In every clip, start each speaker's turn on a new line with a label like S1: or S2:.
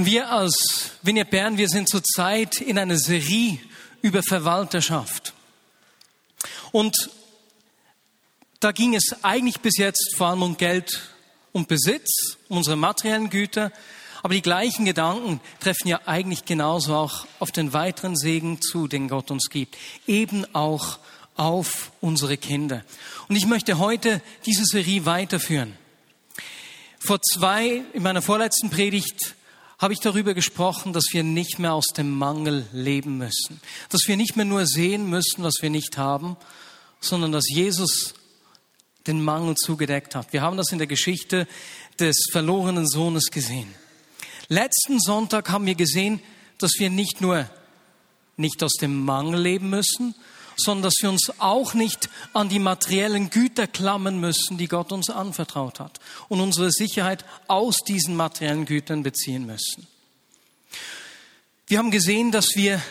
S1: Und wir als Vineyard Bern, wir sind zurzeit in einer Serie über Verwalterschaft. Und da ging es eigentlich bis jetzt vor allem um Geld und Besitz, unsere materiellen Güter. Aber die gleichen Gedanken treffen ja eigentlich genauso auch auf den weiteren Segen zu, den Gott uns gibt. Eben auch auf unsere Kinder. Und ich möchte heute diese Serie weiterführen. Vor zwei, in meiner vorletzten Predigt, habe ich darüber gesprochen, dass wir nicht mehr aus dem Mangel leben müssen. Dass wir nicht mehr nur sehen müssen, was wir nicht haben, sondern dass Jesus den Mangel zugedeckt hat. Wir haben das in der Geschichte des verlorenen Sohnes gesehen. Letzten Sonntag haben wir gesehen, dass wir nicht nur nicht aus dem Mangel leben müssen, sondern dass wir uns auch nicht an die materiellen Güter klammern müssen, die Gott uns anvertraut hat und unsere Sicherheit aus diesen materiellen Gütern beziehen müssen. Wir haben gesehen, dass wir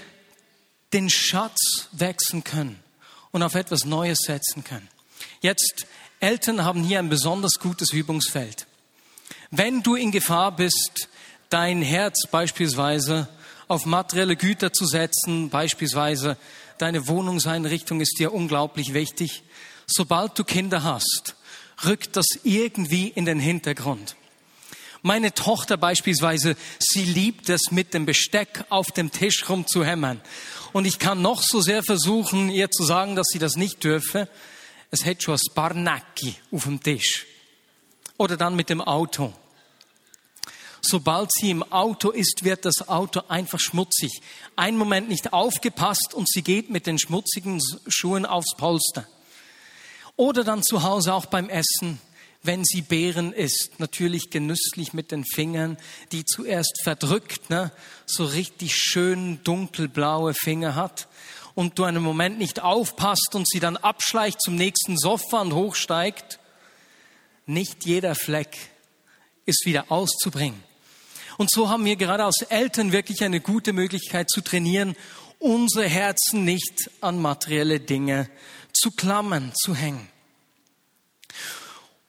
S1: den Schatz wechseln können und auf etwas Neues setzen können. Jetzt, Eltern haben hier ein besonders gutes Übungsfeld. Wenn du in Gefahr bist, dein Herz beispielsweise auf materielle Güter zu setzen, beispielsweise deine Wohnungseinrichtung ist dir unglaublich wichtig. Sobald du Kinder hast, rückt das irgendwie in den Hintergrund. Meine Tochter beispielsweise, sie liebt es, mit dem Besteck auf dem Tisch rumzuhämmern. Und ich kann noch so sehr versuchen, ihr zu sagen, dass sie das nicht dürfe. Es hätte schon ein Barnacki auf dem Tisch. Oder dann mit dem Auto. Sobald sie im Auto ist, wird das Auto einfach schmutzig. Ein Moment nicht aufgepasst und sie geht mit den schmutzigen Schuhen aufs Polster. Oder dann zu Hause auch beim Essen, wenn sie Beeren isst, natürlich genüsslich mit den Fingern, die zuerst verdrückt, ne, so richtig schön dunkelblaue Finger hat und du einen Moment nicht aufpasst und sie dann abschleicht zum nächsten Sofa und hochsteigt. Nicht jeder Fleck ist wieder auszubringen. Und so haben wir gerade als Eltern wirklich eine gute Möglichkeit zu trainieren, unsere Herzen nicht an materielle Dinge zu klammern, zu hängen.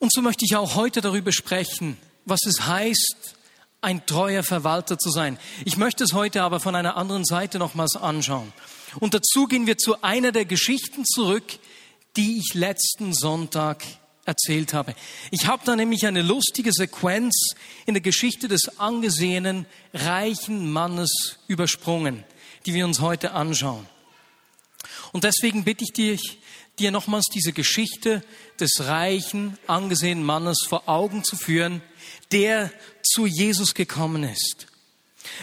S1: Und so möchte ich auch heute darüber sprechen, was es heißt, ein treuer Verwalter zu sein. Ich möchte es heute aber von einer anderen Seite nochmals anschauen. Und dazu gehen wir zu einer der Geschichten zurück, die ich letzten Sonntag erzählt habe. Ich habe da nämlich eine lustige Sequenz in der Geschichte des angesehenen reichen Mannes übersprungen, die wir uns heute anschauen. Und deswegen bitte ich dich, dir nochmals diese Geschichte des reichen, angesehenen Mannes vor Augen zu führen, der zu Jesus gekommen ist.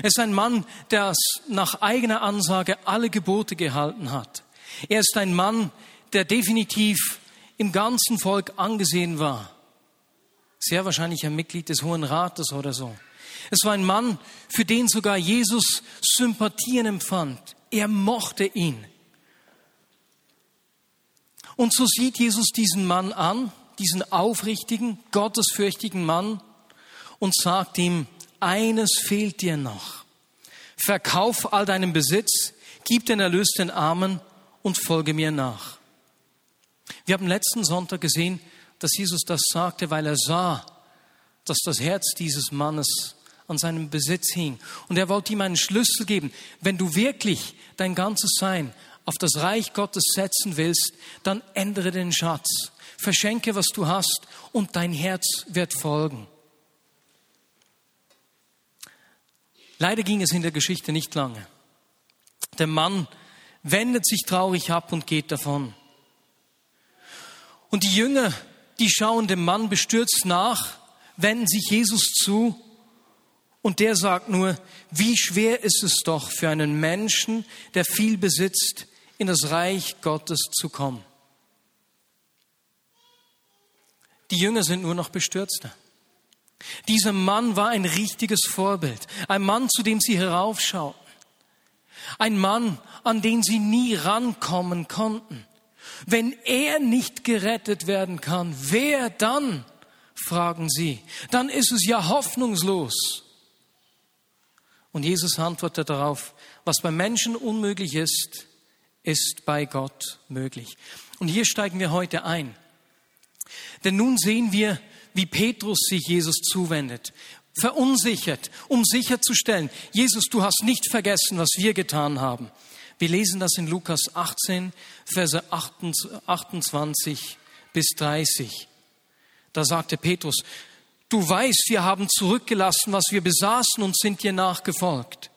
S1: Er ist ein Mann, der nach eigener Ansage alle Gebote gehalten hat. Er ist ein Mann, der definitiv im ganzen Volk angesehen war. Sehr wahrscheinlich ein Mitglied des Hohen Rates oder so. Es war ein Mann, für den sogar Jesus Sympathien empfand. Er mochte ihn. Und so sieht Jesus diesen Mann an, diesen aufrichtigen, gottesfürchtigen Mann und sagt ihm, eines fehlt dir noch. Verkauf all deinen Besitz, gib den Erlös den Armen und folge mir nach. Wir haben letzten Sonntag gesehen, dass Jesus das sagte, weil er sah, dass das Herz dieses Mannes an seinem Besitz hing. Und er wollte ihm einen Schlüssel geben. Wenn du wirklich dein ganzes Sein auf das Reich Gottes setzen willst, dann ändere den Schatz. Verschenke, was du hast, und dein Herz wird folgen. Leider ging es in der Geschichte nicht lange. Der Mann wendet sich traurig ab und geht davon. Und die Jünger, die schauen dem Mann bestürzt nach, wenden sich Jesus zu und der sagt nur, wie schwer ist es doch für einen Menschen, der viel besitzt, in das Reich Gottes zu kommen. Die Jünger sind nur noch bestürzter. Dieser Mann war ein richtiges Vorbild, ein Mann, zu dem sie heraufschauten, ein Mann, an den sie nie rankommen konnten, wenn er nicht gerettet werden kann, wer dann? fragen sie. Dann ist es ja hoffnungslos. Und Jesus antwortet darauf, was bei Menschen unmöglich ist, ist bei Gott möglich. Und hier steigen wir heute ein. Denn nun sehen wir, wie Petrus sich Jesus zuwendet. verunsichert, um sicherzustellen, Jesus, du hast nicht vergessen, was wir getan haben. Wir lesen das in Lukas 18, Verse 28 bis 30. Da sagte Petrus, du weißt, wir haben zurückgelassen, was wir besaßen und sind dir nachgefolgt.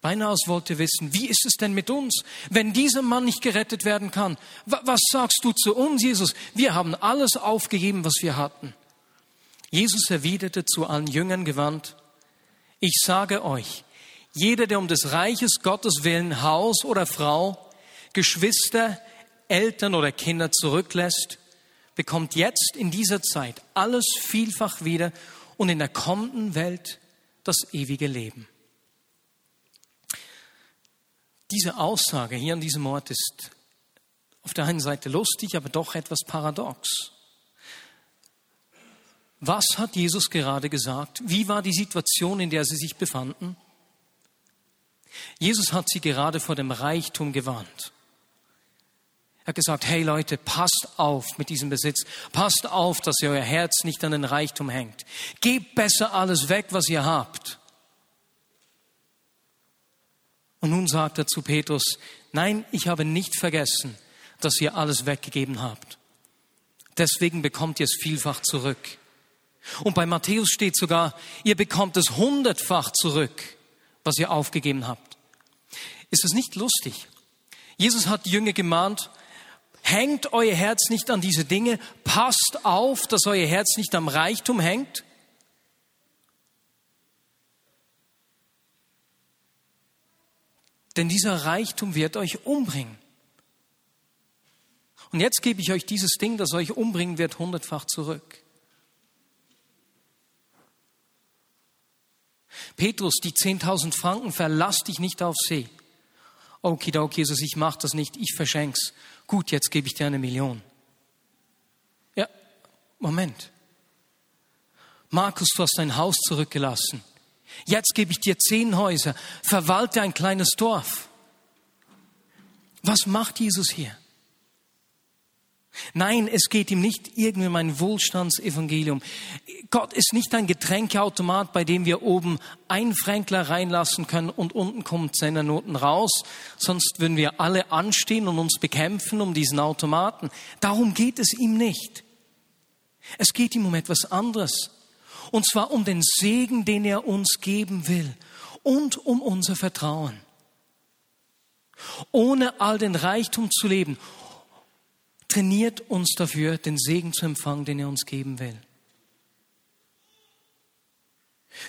S1: Beinahe wollte wissen, wie ist es denn mit uns, wenn dieser Mann nicht gerettet werden kann? Was sagst du zu uns, Jesus? Wir haben alles aufgegeben, was wir hatten. Jesus erwiderte zu allen Jüngern gewandt, ich sage euch, jeder, der um des Reiches Gottes willen Haus oder Frau, Geschwister, Eltern oder Kinder zurücklässt, bekommt jetzt in dieser Zeit alles vielfach wieder und in der kommenden Welt das ewige Leben. Diese Aussage hier an diesem Ort ist auf der einen Seite lustig, aber doch etwas paradox. Was hat Jesus gerade gesagt? Wie war die Situation, in der sie sich befanden? Jesus hat sie gerade vor dem Reichtum gewarnt. Er hat gesagt, hey Leute, passt auf mit diesem Besitz. Passt auf, dass ihr euer Herz nicht an den Reichtum hängt. Gebt besser alles weg, was ihr habt. Und nun sagt er zu Petrus, nein, ich habe nicht vergessen, dass ihr alles weggegeben habt. Deswegen bekommt ihr es vielfach zurück. Und bei Matthäus steht sogar, ihr bekommt es hundertfach zurück, was ihr aufgegeben habt. Ist es nicht lustig? Jesus hat die Jünger gemahnt, hängt euer Herz nicht an diese Dinge, passt auf, dass euer Herz nicht am Reichtum hängt. denn dieser Reichtum wird euch umbringen. Und jetzt gebe ich euch dieses Ding, das euch umbringen wird, hundertfach zurück. Petrus, die 10.000 Franken verlass dich nicht auf See. Okidoki, Jesus, ich mach das nicht, ich verschenk's. Gut, jetzt gebe ich dir eine Million. Ja, Moment. Markus, du hast dein Haus zurückgelassen. Jetzt gebe ich dir zehn Häuser, verwalte ein kleines Dorf. Was macht Jesus hier? Nein, es geht ihm nicht irgendwie um ein Wohlstandsevangelium. Gott ist nicht ein Getränkeautomat, bei dem wir oben ein Fränkler reinlassen können und unten kommt seine Noten raus. Sonst würden wir alle anstehen und uns bekämpfen um diesen Automaten. Darum geht es ihm nicht. Es geht ihm um etwas anderes. Und zwar um den Segen, den er uns geben will und um unser Vertrauen. Ohne all den Reichtum zu leben, trainiert uns dafür, den Segen zu empfangen, den er uns geben will.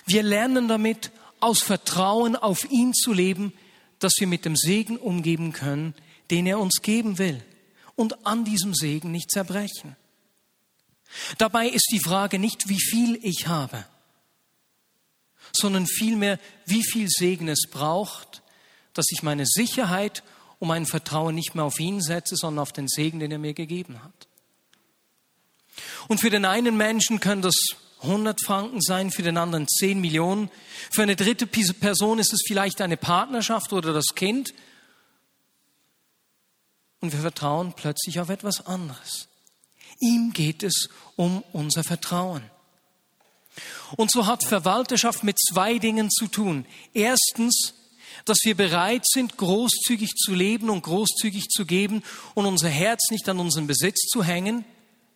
S1: Wir lernen damit, aus Vertrauen auf ihn zu leben, dass wir mit dem Segen umgeben können, den er uns geben will und an diesem Segen nicht zerbrechen. Dabei ist die Frage nicht, wie viel ich habe, sondern vielmehr, wie viel Segen es braucht, dass ich meine Sicherheit und mein Vertrauen nicht mehr auf ihn setze, sondern auf den Segen, den er mir gegeben hat. Und für den einen Menschen können das 100 Franken sein, für den anderen 10 Millionen. Für eine dritte Person ist es vielleicht eine Partnerschaft oder das Kind. Und wir vertrauen plötzlich auf etwas anderes. Ihm geht es um unser Vertrauen. Und so hat Verwalterschaft mit zwei Dingen zu tun. Erstens, dass wir bereit sind, großzügig zu leben und großzügig zu geben und unser Herz nicht an unseren Besitz zu hängen.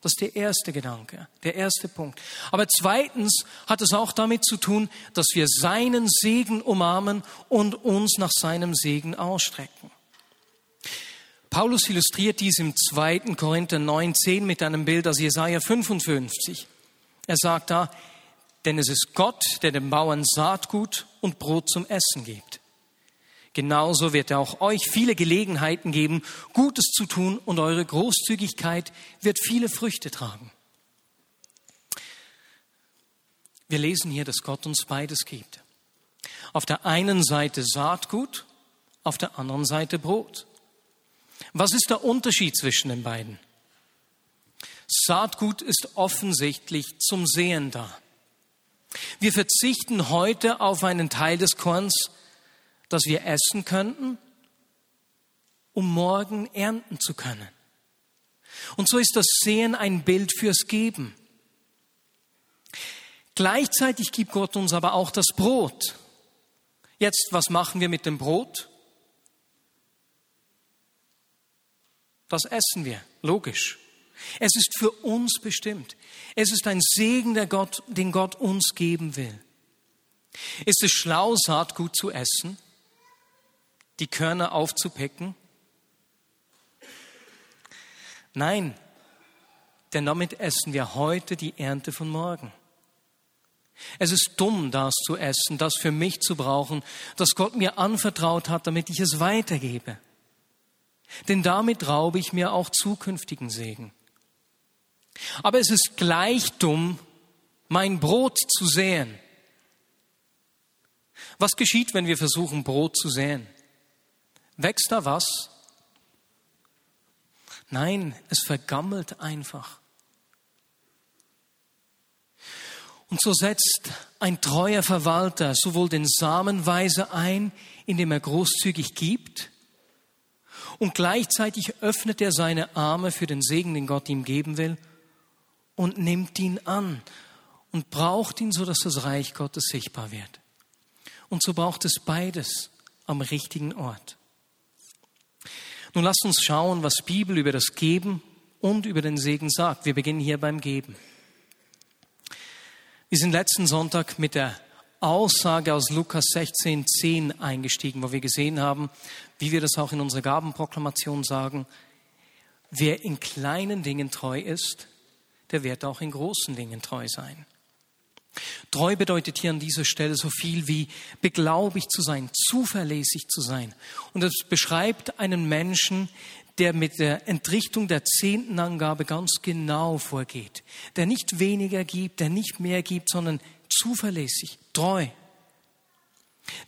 S1: Das ist der erste Gedanke, der erste Punkt. Aber zweitens hat es auch damit zu tun, dass wir seinen Segen umarmen und uns nach seinem Segen ausstrecken. Paulus illustriert dies im 2. Korinther 9,10 mit einem Bild aus Jesaja 55. Er sagt da, denn es ist Gott, der den Bauern Saatgut und Brot zum Essen gibt. Genauso wird er auch euch viele Gelegenheiten geben, Gutes zu tun und eure Großzügigkeit wird viele Früchte tragen. Wir lesen hier, dass Gott uns beides gibt. Auf der einen Seite Saatgut, auf der anderen Seite Brot. Was ist der Unterschied zwischen den beiden? Saatgut ist offensichtlich zum Sehen da. Wir verzichten heute auf einen Teil des Korns, das wir essen könnten, um morgen ernten zu können. Und so ist das Sehen ein Bild fürs Geben. Gleichzeitig gibt Gott uns aber auch das Brot. Jetzt, was machen wir mit dem Brot? Das essen wir, logisch. Es ist für uns bestimmt. Es ist ein Segen, der Gott, den Gott uns geben will. Ist es schlau, Saatgut zu essen, die Körner aufzupicken? Nein, denn damit essen wir heute die Ernte von morgen. Es ist dumm, das zu essen, das für mich zu brauchen, das Gott mir anvertraut hat, damit ich es weitergebe. Denn damit raube ich mir auch zukünftigen Segen. Aber es ist gleich dumm, mein Brot zu säen. Was geschieht, wenn wir versuchen, Brot zu säen? Wächst da was? Nein, es vergammelt einfach. Und so setzt ein treuer Verwalter sowohl den Samenweise ein, indem er großzügig gibt, und gleichzeitig öffnet er seine Arme für den Segen, den Gott ihm geben will, und nimmt ihn an und braucht ihn, so dass das Reich Gottes sichtbar wird. Und so braucht es beides am richtigen Ort. Nun lasst uns schauen, was Bibel über das Geben und über den Segen sagt. Wir beginnen hier beim Geben. Wir sind letzten Sonntag mit der Aussage aus Lukas 16, 10 eingestiegen, wo wir gesehen haben, wie wir das auch in unserer Gabenproklamation sagen, wer in kleinen Dingen treu ist, der wird auch in großen Dingen treu sein. Treu bedeutet hier an dieser Stelle so viel wie beglaubigt zu sein, zuverlässig zu sein. Und es beschreibt einen Menschen, der mit der Entrichtung der Zehntenangabe ganz genau vorgeht, der nicht weniger gibt, der nicht mehr gibt, sondern zuverlässig, treu.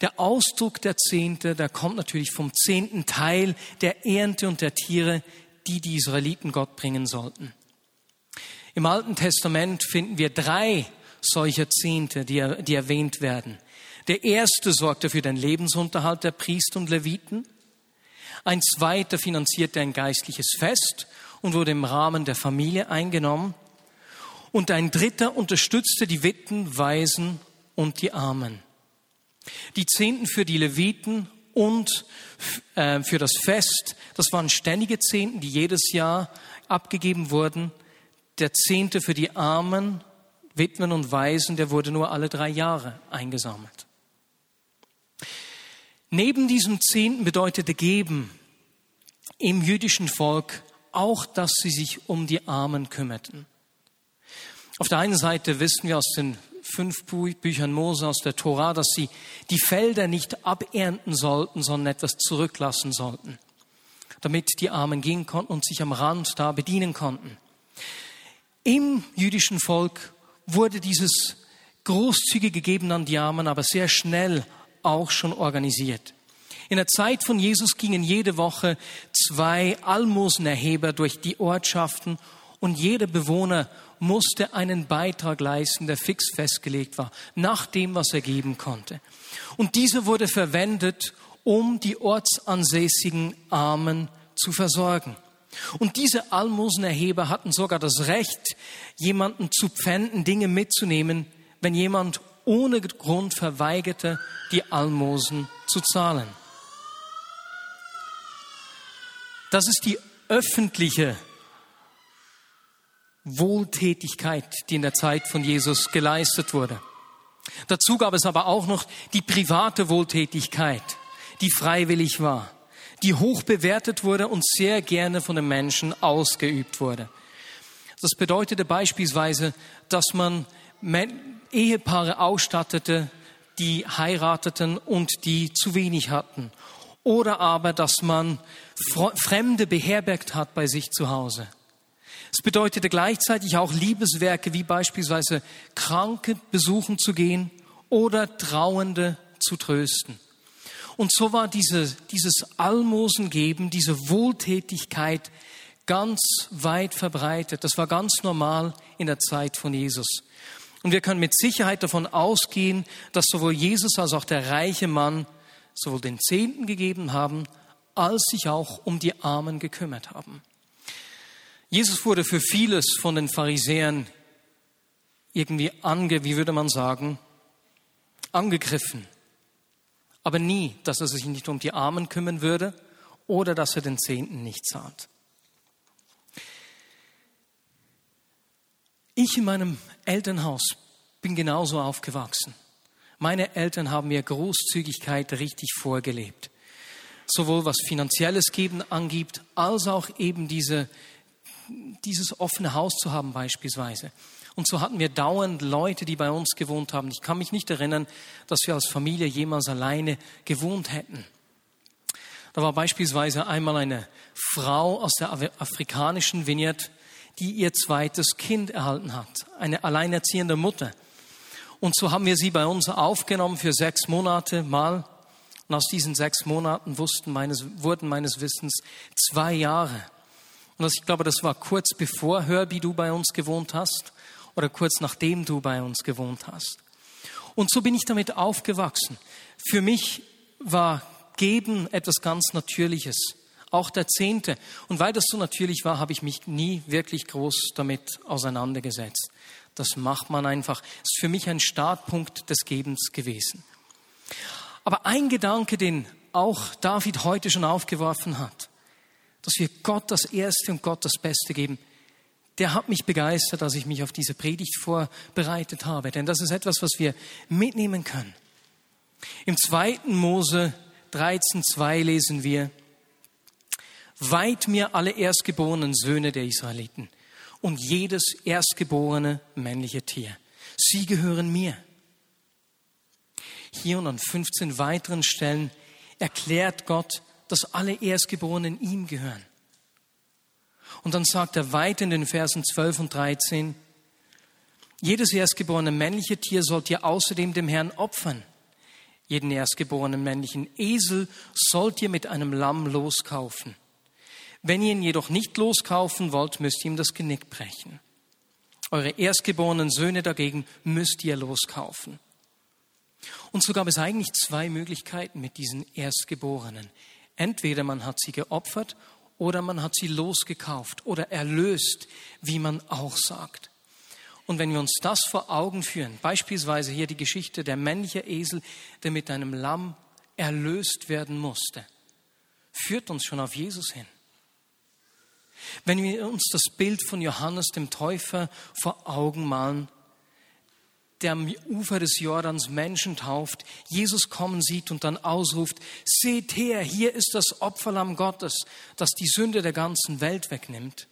S1: Der Ausdruck der Zehnte, der kommt natürlich vom zehnten Teil der Ernte und der Tiere, die die Israeliten Gott bringen sollten. Im Alten Testament finden wir drei solcher Zehnte, die, die erwähnt werden. Der erste sorgte für den Lebensunterhalt der Priester und Leviten. Ein zweiter finanzierte ein geistliches Fest und wurde im Rahmen der Familie eingenommen. Und ein dritter unterstützte die Witten, Waisen und die Armen. Die Zehnten für die Leviten und äh, für das Fest, das waren ständige Zehnten, die jedes Jahr abgegeben wurden. Der Zehnte für die Armen Witwen und Waisen, der wurde nur alle drei Jahre eingesammelt. Neben diesem Zehnten bedeutete Geben im jüdischen Volk auch, dass sie sich um die Armen kümmerten. Auf der einen Seite wissen wir aus den fünf Büchern Mose aus der Tora, dass sie die Felder nicht abernten sollten, sondern etwas zurücklassen sollten, damit die Armen gehen konnten und sich am Rand da bedienen konnten. Im jüdischen Volk wurde dieses großzügig gegeben an die Armen, aber sehr schnell auch schon organisiert. In der Zeit von Jesus gingen jede Woche zwei Almosenerheber durch die Ortschaften und jeder Bewohner musste einen Beitrag leisten, der fix festgelegt war, nach dem, was er geben konnte. Und dieser wurde verwendet, um die ortsansässigen Armen zu versorgen. Und diese Almosenerheber hatten sogar das Recht, jemanden zu pfänden, Dinge mitzunehmen, wenn jemand ohne Grund verweigerte, die Almosen zu zahlen. Das ist die öffentliche Wohltätigkeit, die in der Zeit von Jesus geleistet wurde. Dazu gab es aber auch noch die private Wohltätigkeit, die freiwillig war die hoch bewertet wurde und sehr gerne von den Menschen ausgeübt wurde. Das bedeutete beispielsweise, dass man Ehepaare ausstattete, die heirateten und die zu wenig hatten. Oder aber, dass man Fremde beherbergt hat bei sich zu Hause. Es bedeutete gleichzeitig auch Liebeswerke wie beispielsweise Kranke besuchen zu gehen oder Trauernde zu trösten. Und so war diese, dieses Almosengeben, diese Wohltätigkeit ganz weit verbreitet. Das war ganz normal in der Zeit von Jesus. Und wir können mit Sicherheit davon ausgehen, dass sowohl Jesus als auch der reiche Mann sowohl den Zehnten gegeben haben, als sich auch um die Armen gekümmert haben. Jesus wurde für vieles von den Pharisäern irgendwie ange, wie würde man sagen, angegriffen. Aber nie, dass er sich nicht um die Armen kümmern würde oder dass er den Zehnten nicht zahlt. Ich in meinem Elternhaus bin genauso aufgewachsen. Meine Eltern haben mir Großzügigkeit richtig vorgelebt. Sowohl was finanzielles Geben angibt, als auch eben diese, dieses offene Haus zu haben beispielsweise. Und so hatten wir dauernd Leute, die bei uns gewohnt haben. Ich kann mich nicht erinnern, dass wir als Familie jemals alleine gewohnt hätten. Da war beispielsweise einmal eine Frau aus der afrikanischen Vineyard, die ihr zweites Kind erhalten hat, eine alleinerziehende Mutter. Und so haben wir sie bei uns aufgenommen für sechs Monate mal. Und aus diesen sechs Monaten wussten meines, wurden meines Wissens zwei Jahre. Und das, ich glaube, das war kurz bevor Herbie du bei uns gewohnt hast oder kurz nachdem du bei uns gewohnt hast. Und so bin ich damit aufgewachsen. Für mich war Geben etwas ganz Natürliches, auch der Zehnte. Und weil das so natürlich war, habe ich mich nie wirklich groß damit auseinandergesetzt. Das macht man einfach. Ist für mich ein Startpunkt des Gebens gewesen. Aber ein Gedanke, den auch David heute schon aufgeworfen hat, dass wir Gott das Erste und Gott das Beste geben, der hat mich begeistert, als ich mich auf diese Predigt vorbereitet habe. Denn das ist etwas, was wir mitnehmen können. Im zweiten Mose 13.2 lesen wir, Weit mir alle erstgeborenen Söhne der Israeliten und jedes erstgeborene männliche Tier. Sie gehören mir. Hier und an 15 weiteren Stellen erklärt Gott, dass alle Erstgeborenen ihm gehören. Und dann sagt er weiter in den Versen 12 und 13, jedes erstgeborene männliche Tier sollt ihr außerdem dem Herrn opfern. Jeden erstgeborenen männlichen Esel sollt ihr mit einem Lamm loskaufen. Wenn ihr ihn jedoch nicht loskaufen wollt, müsst ihr ihm das Genick brechen. Eure erstgeborenen Söhne dagegen müsst ihr loskaufen. Und so gab es eigentlich zwei Möglichkeiten mit diesen Erstgeborenen. Entweder man hat sie geopfert oder man hat sie losgekauft oder erlöst, wie man auch sagt. Und wenn wir uns das vor Augen führen, beispielsweise hier die Geschichte der männliche Esel, der mit einem Lamm erlöst werden musste, führt uns schon auf Jesus hin. Wenn wir uns das Bild von Johannes dem Täufer vor Augen malen, der am Ufer des Jordans Menschen tauft, Jesus kommen sieht und dann ausruft, seht her, hier ist das Opferlamm Gottes, das die Sünde der ganzen Welt wegnimmt,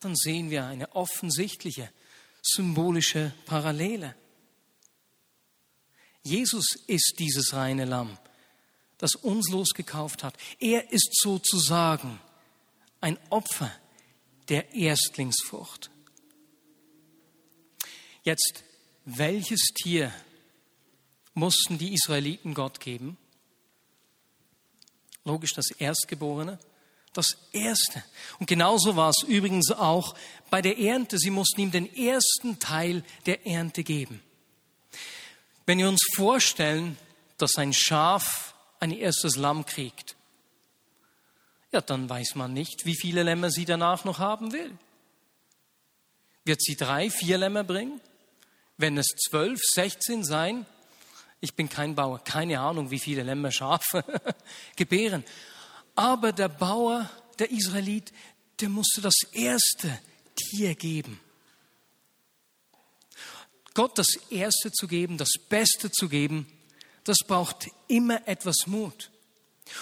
S1: dann sehen wir eine offensichtliche, symbolische Parallele. Jesus ist dieses reine Lamm, das uns losgekauft hat. Er ist sozusagen ein Opfer der Erstlingsfrucht. Jetzt, welches Tier mussten die Israeliten Gott geben? Logisch das Erstgeborene, das Erste. Und genauso war es übrigens auch bei der Ernte. Sie mussten ihm den ersten Teil der Ernte geben. Wenn wir uns vorstellen, dass ein Schaf ein erstes Lamm kriegt, ja, dann weiß man nicht, wie viele Lämmer sie danach noch haben will. Wird sie drei, vier Lämmer bringen? Wenn es zwölf, sechzehn sein? Ich bin kein Bauer, keine Ahnung, wie viele Lämmer, Schafe gebären. Aber der Bauer, der Israelit, der musste das erste Tier geben. Gott das Erste zu geben, das Beste zu geben, das braucht immer etwas Mut.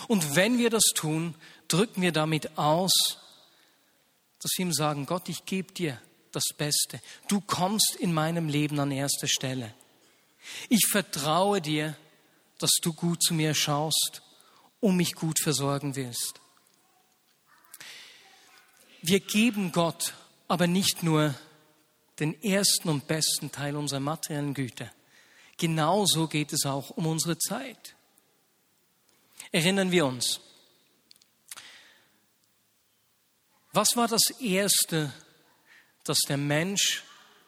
S1: Und wenn wir das tun, drücken wir damit aus, dass wir ihm sagen, Gott, ich gebe dir das Beste. Du kommst in meinem Leben an erster Stelle. Ich vertraue dir, dass du gut zu mir schaust und mich gut versorgen willst. Wir geben Gott aber nicht nur den ersten und besten Teil unserer materiellen Güter. Genauso geht es auch um unsere Zeit. Erinnern wir uns, Was war das Erste, das der Mensch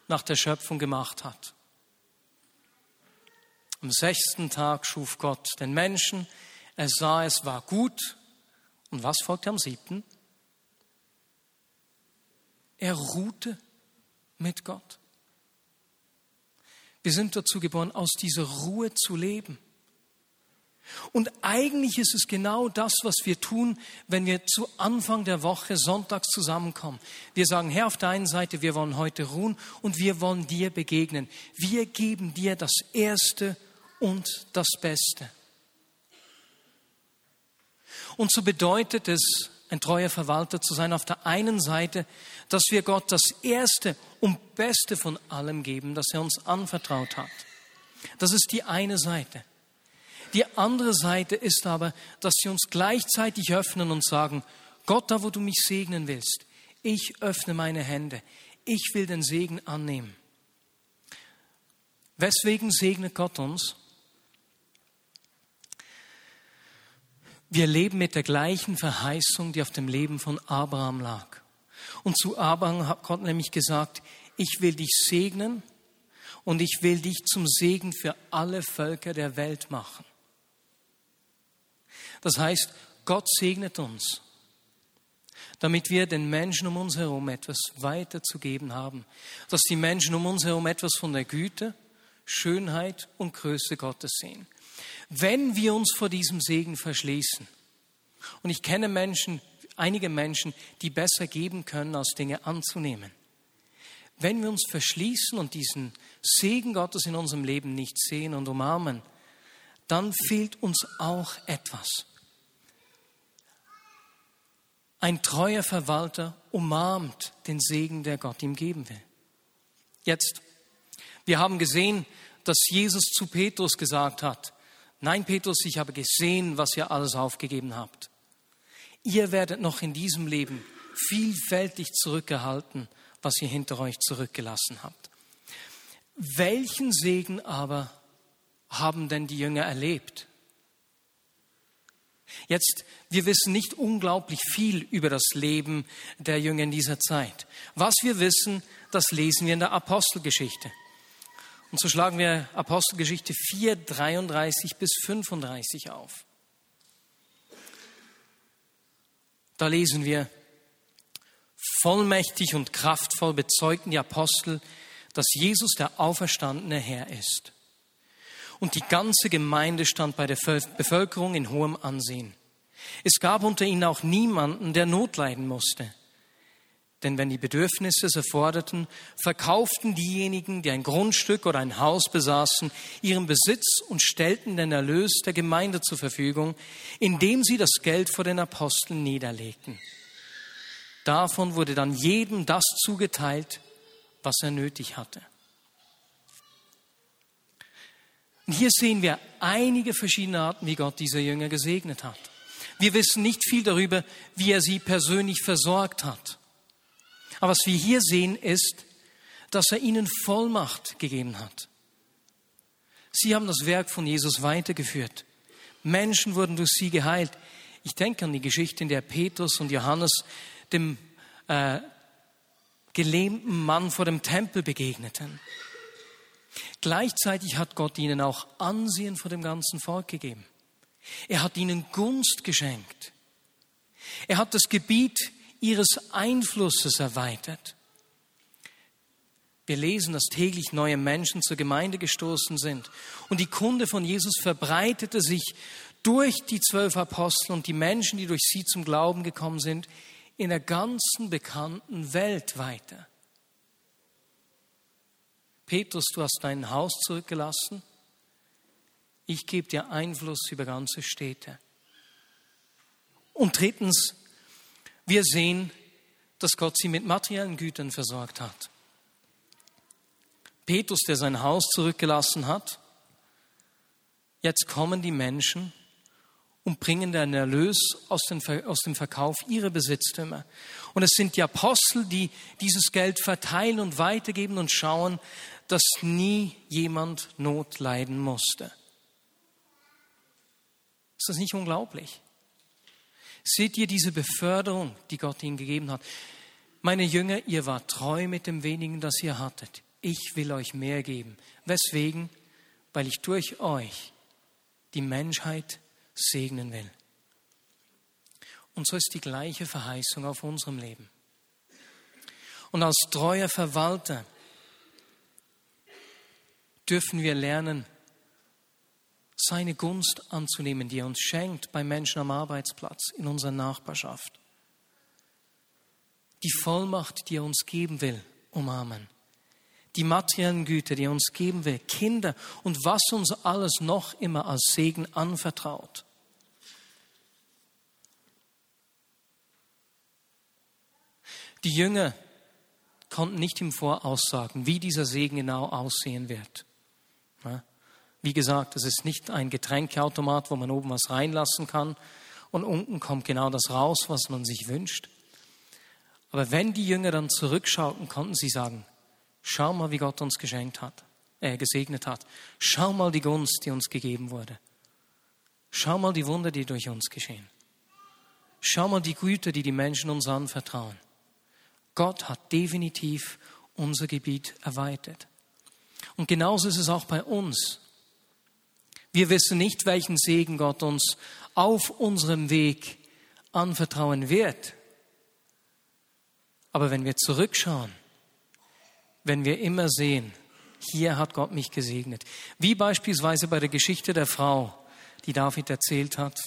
S1: nach der Schöpfung gemacht hat? Am sechsten Tag schuf Gott den Menschen. Er sah, es war gut. Und was folgte am siebten? Er ruhte mit Gott. Wir sind dazu geboren, aus dieser Ruhe zu leben. Und eigentlich ist es genau das, was wir tun, wenn wir zu Anfang der Woche sonntags zusammenkommen. Wir sagen, Herr, auf der einen Seite, wir wollen heute ruhen und wir wollen dir begegnen. Wir geben dir das Erste und das Beste. Und so bedeutet es, ein treuer Verwalter zu sein, auf der einen Seite, dass wir Gott das Erste und Beste von allem geben, das er uns anvertraut hat. Das ist die eine Seite. Die andere Seite ist aber, dass sie uns gleichzeitig öffnen und sagen, Gott, da wo du mich segnen willst, ich öffne meine Hände, ich will den Segen annehmen. Weswegen segnet Gott uns? Wir leben mit der gleichen Verheißung, die auf dem Leben von Abraham lag. Und zu Abraham hat Gott nämlich gesagt, ich will dich segnen und ich will dich zum Segen für alle Völker der Welt machen. Das heißt, Gott segnet uns, damit wir den Menschen um uns herum etwas weiterzugeben haben, dass die Menschen um uns herum etwas von der Güte, Schönheit und Größe Gottes sehen. Wenn wir uns vor diesem Segen verschließen, und ich kenne Menschen, einige Menschen, die besser geben können, als Dinge anzunehmen. Wenn wir uns verschließen und diesen Segen Gottes in unserem Leben nicht sehen und umarmen, dann fehlt uns auch etwas. Ein treuer Verwalter umarmt den Segen, der Gott ihm geben will. Jetzt, wir haben gesehen, dass Jesus zu Petrus gesagt hat, nein Petrus, ich habe gesehen, was ihr alles aufgegeben habt. Ihr werdet noch in diesem Leben vielfältig zurückgehalten, was ihr hinter euch zurückgelassen habt. Welchen Segen aber haben denn die Jünger erlebt? Jetzt, wir wissen nicht unglaublich viel über das Leben der Jünger in dieser Zeit. Was wir wissen, das lesen wir in der Apostelgeschichte. Und so schlagen wir Apostelgeschichte 4, 33 bis 35 auf. Da lesen wir, vollmächtig und kraftvoll bezeugten die Apostel, dass Jesus der auferstandene Herr ist und die ganze Gemeinde stand bei der Bevölkerung in hohem Ansehen. Es gab unter ihnen auch niemanden, der Not leiden musste. Denn wenn die Bedürfnisse es erforderten, verkauften diejenigen, die ein Grundstück oder ein Haus besaßen, ihren Besitz und stellten den Erlös der Gemeinde zur Verfügung, indem sie das Geld vor den Aposteln niederlegten. Davon wurde dann jedem das zugeteilt, was er nötig hatte. Und hier sehen wir einige verschiedene Arten, wie Gott diese Jünger gesegnet hat. Wir wissen nicht viel darüber, wie er sie persönlich versorgt hat. Aber was wir hier sehen, ist, dass er ihnen Vollmacht gegeben hat. Sie haben das Werk von Jesus weitergeführt. Menschen wurden durch sie geheilt. Ich denke an die Geschichte, in der Petrus und Johannes dem äh, gelähmten Mann vor dem Tempel begegneten. Gleichzeitig hat Gott ihnen auch Ansehen vor dem ganzen Volk gegeben. Er hat ihnen Gunst geschenkt. Er hat das Gebiet ihres Einflusses erweitert. Wir lesen, dass täglich neue Menschen zur Gemeinde gestoßen sind. Und die Kunde von Jesus verbreitete sich durch die zwölf Apostel und die Menschen, die durch sie zum Glauben gekommen sind, in der ganzen bekannten Welt weiter. Petrus, du hast dein Haus zurückgelassen. Ich gebe dir Einfluss über ganze Städte. Und drittens, wir sehen, dass Gott sie mit materiellen Gütern versorgt hat. Petrus, der sein Haus zurückgelassen hat, jetzt kommen die Menschen und bringen den Erlös aus, dem Verkauf ihrer Besitztümer. Und es sind die Apostel, die dieses Geld verteilen und weitergeben und schauen, dass nie jemand Not leiden musste. Ist das nicht unglaublich? Seht ihr diese Beförderung, die Gott ihnen gegeben hat? Meine Jünger, ihr wart treu mit dem wenigen, das ihr hattet. Ich will euch mehr geben. Weswegen? Weil ich durch euch die Menschheit segnen will. Und so ist die gleiche Verheißung auf unserem Leben. Und als treuer Verwalter dürfen wir lernen, seine Gunst anzunehmen, die er uns schenkt bei Menschen am Arbeitsplatz, in unserer Nachbarschaft. Die Vollmacht, die er uns geben will, umarmen. Die materiellen Güter, die er uns geben will, Kinder und was uns alles noch immer als Segen anvertraut. Die Jünger konnten nicht im Voraus sagen, wie dieser Segen genau aussehen wird. Wie gesagt, es ist nicht ein Getränkeautomat, wo man oben was reinlassen kann und unten kommt genau das raus, was man sich wünscht. Aber wenn die Jünger dann zurückschauten, konnten sie sagen, schau mal, wie Gott uns geschenkt hat, äh, gesegnet hat. Schau mal die Gunst, die uns gegeben wurde. Schau mal die Wunder, die durch uns geschehen. Schau mal die Güte, die die Menschen uns anvertrauen. Gott hat definitiv unser Gebiet erweitert. Und genauso ist es auch bei uns. Wir wissen nicht, welchen Segen Gott uns auf unserem Weg anvertrauen wird. Aber wenn wir zurückschauen, wenn wir immer sehen, hier hat Gott mich gesegnet, wie beispielsweise bei der Geschichte der Frau, die David erzählt hat,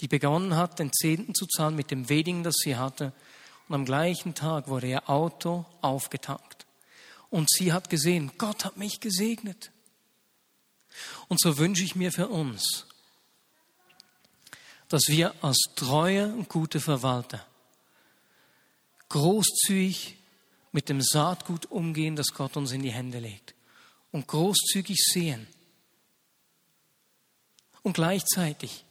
S1: die begonnen hat, den Zehnten zu zahlen mit dem Wedding, das sie hatte, und am gleichen Tag wurde ihr Auto aufgetankt. Und sie hat gesehen, Gott hat mich gesegnet. Und so wünsche ich mir für uns, dass wir als treue und gute Verwalter großzügig mit dem Saatgut umgehen, das Gott uns in die Hände legt. Und großzügig sehen. Und gleichzeitig,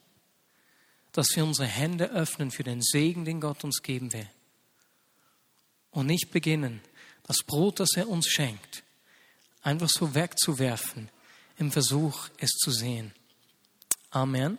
S1: dass wir unsere Hände öffnen für den Segen, den Gott uns geben will und nicht beginnen, das Brot, das er uns schenkt, einfach so wegzuwerfen im Versuch, es zu sehen. Amen.